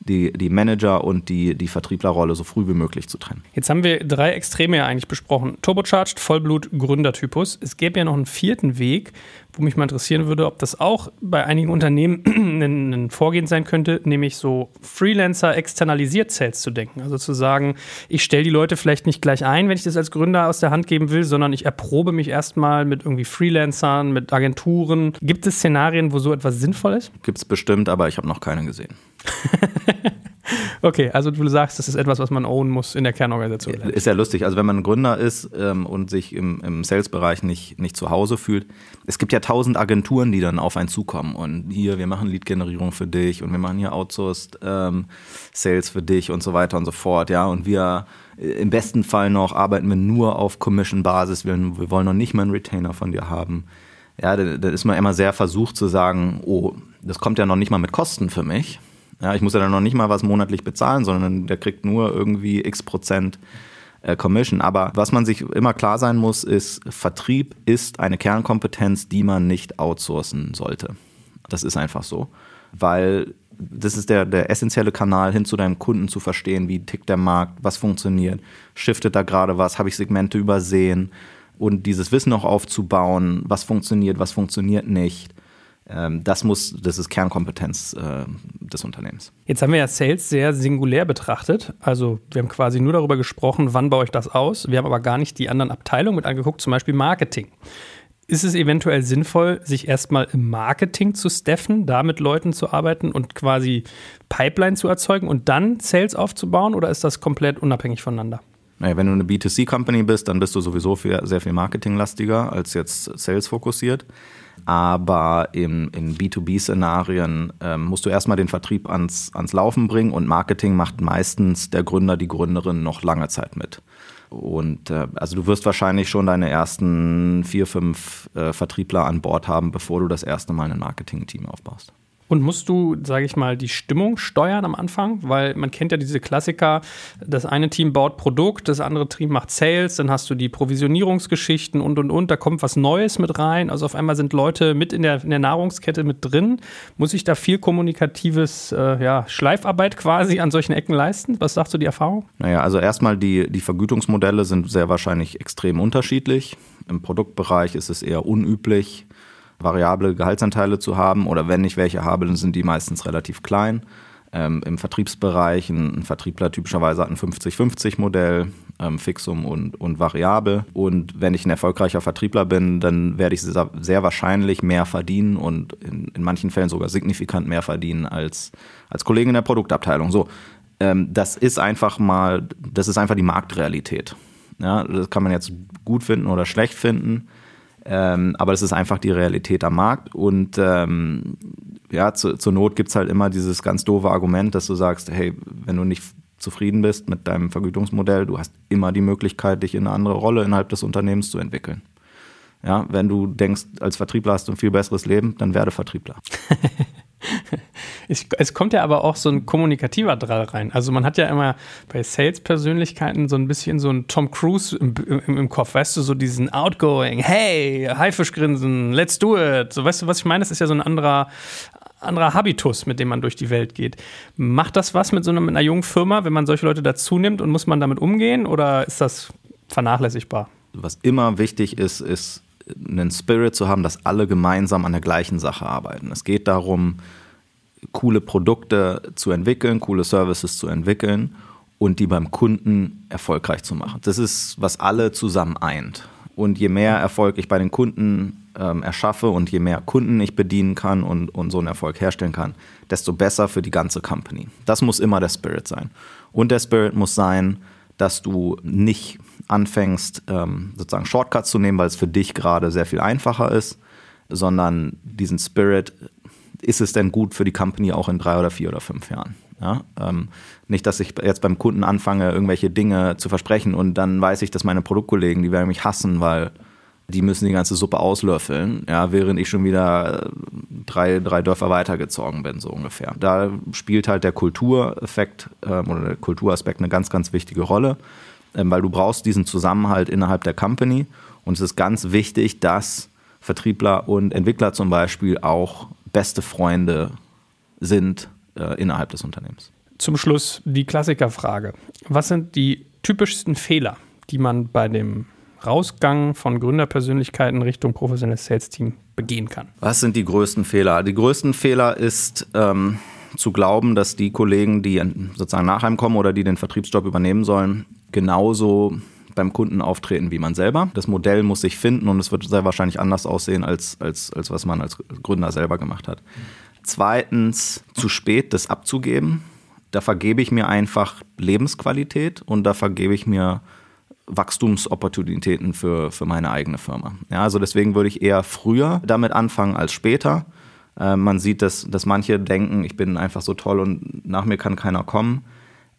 die, die Manager- und die, die Vertrieblerrolle so früh wie möglich zu trennen. Jetzt haben wir drei Extreme ja eigentlich besprochen. Turbocharged, Vollblut, Gründertypus. Es gäbe ja noch einen vierten Weg, wo mich mal interessieren würde, ob das auch bei einigen Unternehmen [CLEARS THROAT] ein, Vorgehen sein könnte, nämlich so Freelancer externalisiert Sales zu denken. Also zu sagen, ich stelle die Leute vielleicht nicht gleich ein, wenn ich das als Gründer aus der Hand geben will, sondern ich erprobe mich erstmal mit irgendwie Freelancern, mit Agenturen. Gibt es Szenarien, wo so etwas sinnvoll ist? Gibt es bestimmt, aber ich habe noch keine gesehen. [LAUGHS] okay, also du sagst, das ist etwas, was man ownen muss in der Kernorganisation. Ist ja lustig. Also wenn man Gründer ist ähm, und sich im, im Sales-Bereich nicht, nicht zu Hause fühlt, es gibt ja tausend Agenturen, die dann auf einen zukommen und hier, wir machen Lead-Generierung für dich und wir machen hier Outsourced ähm, Sales für dich und so weiter und so fort, ja. Und wir äh, im besten Fall noch arbeiten wir nur auf Commission-Basis, wir, wir wollen noch nicht mal einen Retainer von dir haben. Ja, da, da ist man immer sehr versucht zu sagen, oh, das kommt ja noch nicht mal mit Kosten für mich ja, ich muss ja dann noch nicht mal was monatlich bezahlen, sondern der kriegt nur irgendwie x Prozent äh, Commission. Aber was man sich immer klar sein muss, ist, Vertrieb ist eine Kernkompetenz, die man nicht outsourcen sollte. Das ist einfach so. Weil das ist der, der essentielle Kanal hin zu deinem Kunden zu verstehen, wie tickt der Markt, was funktioniert, shiftet da gerade was, habe ich Segmente übersehen und dieses Wissen auch aufzubauen, was funktioniert, was funktioniert nicht das muss, das ist Kernkompetenz äh, des Unternehmens. Jetzt haben wir ja Sales sehr singulär betrachtet. Also wir haben quasi nur darüber gesprochen, wann baue ich das aus. Wir haben aber gar nicht die anderen Abteilungen mit angeguckt, zum Beispiel Marketing. Ist es eventuell sinnvoll, sich erstmal im Marketing zu steffen, da mit Leuten zu arbeiten und quasi Pipeline zu erzeugen und dann Sales aufzubauen oder ist das komplett unabhängig voneinander? Naja, wenn du eine B2C-Company bist, dann bist du sowieso sehr viel marketinglastiger als jetzt Sales fokussiert. Aber in, in B2B-Szenarien ähm, musst du erstmal den Vertrieb ans, ans Laufen bringen und Marketing macht meistens der Gründer, die Gründerin noch lange Zeit mit. Und äh, also du wirst wahrscheinlich schon deine ersten vier, fünf äh, Vertriebler an Bord haben, bevor du das erste Mal ein Marketing-Team aufbaust. Und musst du, sage ich mal, die Stimmung steuern am Anfang? Weil man kennt ja diese Klassiker, das eine Team baut Produkt, das andere Team macht Sales, dann hast du die Provisionierungsgeschichten und, und, und, da kommt was Neues mit rein. Also auf einmal sind Leute mit in der, in der Nahrungskette mit drin. Muss ich da viel kommunikatives, äh, ja, Schleifarbeit quasi an solchen Ecken leisten? Was sagst du die Erfahrung? Naja, also erstmal die, die Vergütungsmodelle sind sehr wahrscheinlich extrem unterschiedlich. Im Produktbereich ist es eher unüblich, variable Gehaltsanteile zu haben oder wenn ich welche habe, dann sind die meistens relativ klein. Ähm, Im Vertriebsbereich, ein, ein, Vertriebler typischerweise hat ein 50-50-Modell, ähm, Fixum und, und variabel. Und wenn ich ein erfolgreicher Vertriebler bin, dann werde ich sehr, sehr wahrscheinlich mehr verdienen und in, in, manchen Fällen sogar signifikant mehr verdienen als, als Kollegen in der Produktabteilung. So, ähm, das ist einfach mal, das ist einfach die Marktrealität. Ja, das kann man jetzt gut finden oder schlecht finden. Ähm, aber das ist einfach die Realität am Markt. Und ähm, ja, zu, zur Not gibt es halt immer dieses ganz doofe Argument, dass du sagst, hey, wenn du nicht zufrieden bist mit deinem Vergütungsmodell, du hast immer die Möglichkeit, dich in eine andere Rolle innerhalb des Unternehmens zu entwickeln. Ja, wenn du denkst, als Vertriebler hast du ein viel besseres Leben, dann werde Vertriebler. [LAUGHS] Ich, es kommt ja aber auch so ein kommunikativer Drall rein. Also man hat ja immer bei Sales-Persönlichkeiten so ein bisschen so einen Tom Cruise im, im, im, Kopf, weißt du, so diesen Outgoing, hey, Haifischgrinsen, let's do it. So, weißt du, was ich meine? Das ist ja so ein anderer, anderer Habitus, mit dem man durch die Welt geht. Macht das was mit so einer, mit einer jungen Firma, wenn man solche Leute dazu nimmt und muss man damit umgehen oder ist das vernachlässigbar? Was immer wichtig ist, ist einen Spirit zu haben, dass alle gemeinsam an der gleichen Sache arbeiten. Es geht darum, coole Produkte zu entwickeln, coole Services zu entwickeln und die beim Kunden erfolgreich zu machen. Das ist, was alle zusammen eint. Und je mehr Erfolg ich bei den Kunden ähm, erschaffe und je mehr Kunden ich bedienen kann und, und so einen Erfolg herstellen kann, desto besser für die ganze Company. Das muss immer der Spirit sein. Und der Spirit muss sein, dass du nicht anfängst, ähm, sozusagen Shortcuts zu nehmen, weil es für dich gerade sehr viel einfacher ist, sondern diesen Spirit ist es denn gut für die Company auch in drei oder vier oder fünf Jahren? Ja, ähm, nicht, dass ich jetzt beim Kunden anfange, irgendwelche Dinge zu versprechen und dann weiß ich, dass meine Produktkollegen, die werden mich hassen, weil die müssen die ganze Suppe auslöffeln, ja, während ich schon wieder äh, drei, drei Dörfer weitergezogen bin, so ungefähr. Da spielt halt der Kultureffekt ähm, oder der Kulturaspekt eine ganz, ganz wichtige Rolle, ähm, weil du brauchst diesen Zusammenhalt innerhalb der Company und es ist ganz wichtig, dass Vertriebler und Entwickler zum Beispiel auch beste Freunde sind äh, innerhalb des Unternehmens. Zum Schluss die Klassikerfrage. Was sind die typischsten Fehler, die man bei dem Rausgang von Gründerpersönlichkeiten Richtung professionelles Sales-Team begehen kann? Was sind die größten Fehler? Die größten Fehler ist ähm, zu glauben, dass die Kollegen, die sozusagen nach einem kommen oder die den Vertriebsjob übernehmen sollen, genauso beim Kunden auftreten wie man selber. Das Modell muss sich finden und es wird sehr wahrscheinlich anders aussehen, als, als, als was man als Gründer selber gemacht hat. Zweitens, zu spät das abzugeben. Da vergebe ich mir einfach Lebensqualität und da vergebe ich mir Wachstumsopportunitäten für, für meine eigene Firma. Ja, also deswegen würde ich eher früher damit anfangen als später. Äh, man sieht, dass, dass manche denken, ich bin einfach so toll und nach mir kann keiner kommen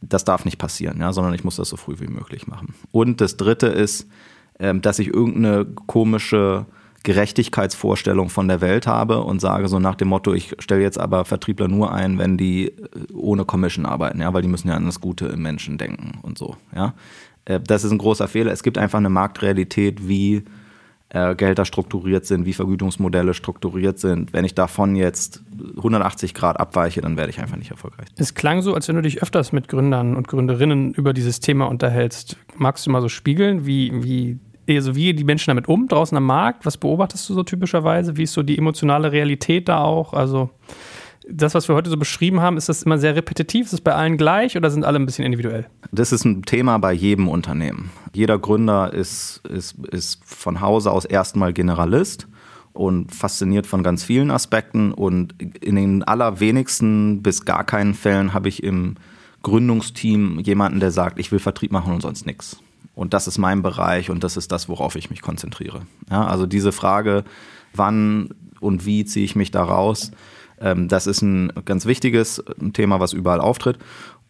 das darf nicht passieren, ja, sondern ich muss das so früh wie möglich machen. Und das Dritte ist, ähm, dass ich irgendeine komische Gerechtigkeitsvorstellung von der Welt habe und sage so nach dem Motto, ich stelle jetzt aber Vertriebler nur ein, wenn die äh, ohne Commission arbeiten, ja, weil die müssen ja an das Gute im Menschen denken und so, ja. Äh, das ist ein großer Fehler. Es gibt einfach eine Marktrealität, wie äh, Gehälter strukturiert sind, wie Vergütungsmodelle strukturiert sind. Wenn ich davon jetzt 180 Grad abweiche, dann werde ich einfach nicht erfolgreich. Es klang so, als wenn du dich öfters mit Gründern und Gründerinnen über dieses Thema unterhältst. Magst du mal so spiegeln, wie, wie also wie die Menschen damit um draußen am Markt? Was beobachtest du so typischerweise? Wie ist so die emotionale Realität da auch? Also das, was wir heute so beschrieben haben, ist das immer sehr repetitiv? Ist es bei allen gleich oder sind alle ein bisschen individuell? Das ist ein Thema bei jedem Unternehmen. Jeder Gründer ist, ist, ist von Hause aus erstmal Generalist und fasziniert von ganz vielen Aspekten. Und in den allerwenigsten bis gar keinen Fällen habe ich im Gründungsteam jemanden, der sagt, ich will Vertrieb machen und sonst nichts. Und das ist mein Bereich und das ist das, worauf ich mich konzentriere. Ja, also diese Frage, wann und wie ziehe ich mich da raus, das ist ein ganz wichtiges Thema, was überall auftritt.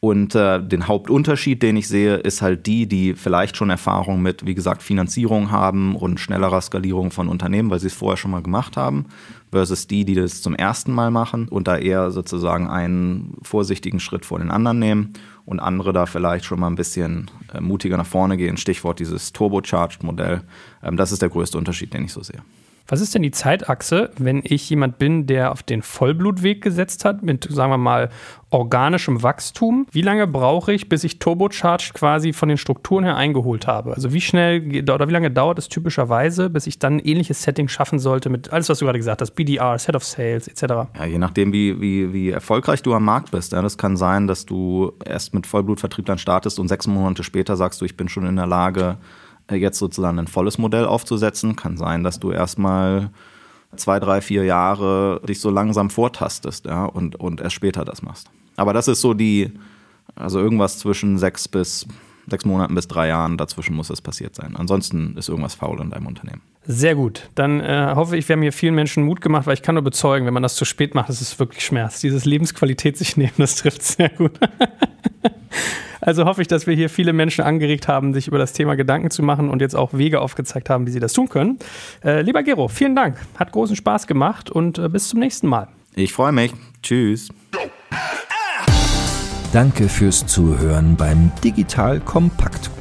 Und äh, den Hauptunterschied, den ich sehe, ist halt die, die vielleicht schon Erfahrung mit, wie gesagt, Finanzierung haben und schnellerer Skalierung von Unternehmen, weil sie es vorher schon mal gemacht haben, versus die, die das zum ersten Mal machen und da eher sozusagen einen vorsichtigen Schritt vor den anderen nehmen und andere da vielleicht schon mal ein bisschen äh, mutiger nach vorne gehen. Stichwort dieses Turbocharged-Modell. Ähm, das ist der größte Unterschied, den ich so sehe. Was ist denn die Zeitachse, wenn ich jemand bin, der auf den Vollblutweg gesetzt hat, mit, sagen wir mal, organischem Wachstum? Wie lange brauche ich, bis ich Turbocharged quasi von den Strukturen her eingeholt habe? Also wie schnell oder wie lange dauert es typischerweise, bis ich dann ein ähnliches Setting schaffen sollte mit alles, was du gerade gesagt hast, BDR, Set of Sales etc.? Ja, je nachdem, wie, wie, wie erfolgreich du am Markt bist. Ja, das kann sein, dass du erst mit Vollblutvertrieb dann startest und sechs Monate später sagst du, ich bin schon in der Lage, jetzt sozusagen ein volles Modell aufzusetzen. Kann sein, dass du erstmal zwei, drei, vier Jahre dich so langsam vortastest ja, und, und erst später das machst. Aber das ist so die, also irgendwas zwischen sechs bis sechs Monaten bis drei Jahren, dazwischen muss das passiert sein. Ansonsten ist irgendwas faul in deinem Unternehmen. Sehr gut. Dann äh, hoffe ich, wir haben hier vielen Menschen Mut gemacht, weil ich kann nur bezeugen, wenn man das zu spät macht, ist es wirklich Schmerz. Dieses Lebensqualität sich nehmen, das trifft sehr gut. [LAUGHS] Also hoffe ich, dass wir hier viele Menschen angeregt haben, sich über das Thema Gedanken zu machen und jetzt auch Wege aufgezeigt haben, wie sie das tun können. Äh, lieber Gero, vielen Dank. Hat großen Spaß gemacht und äh, bis zum nächsten Mal. Ich freue mich. Tschüss. Danke fürs Zuhören beim Digital Kompakt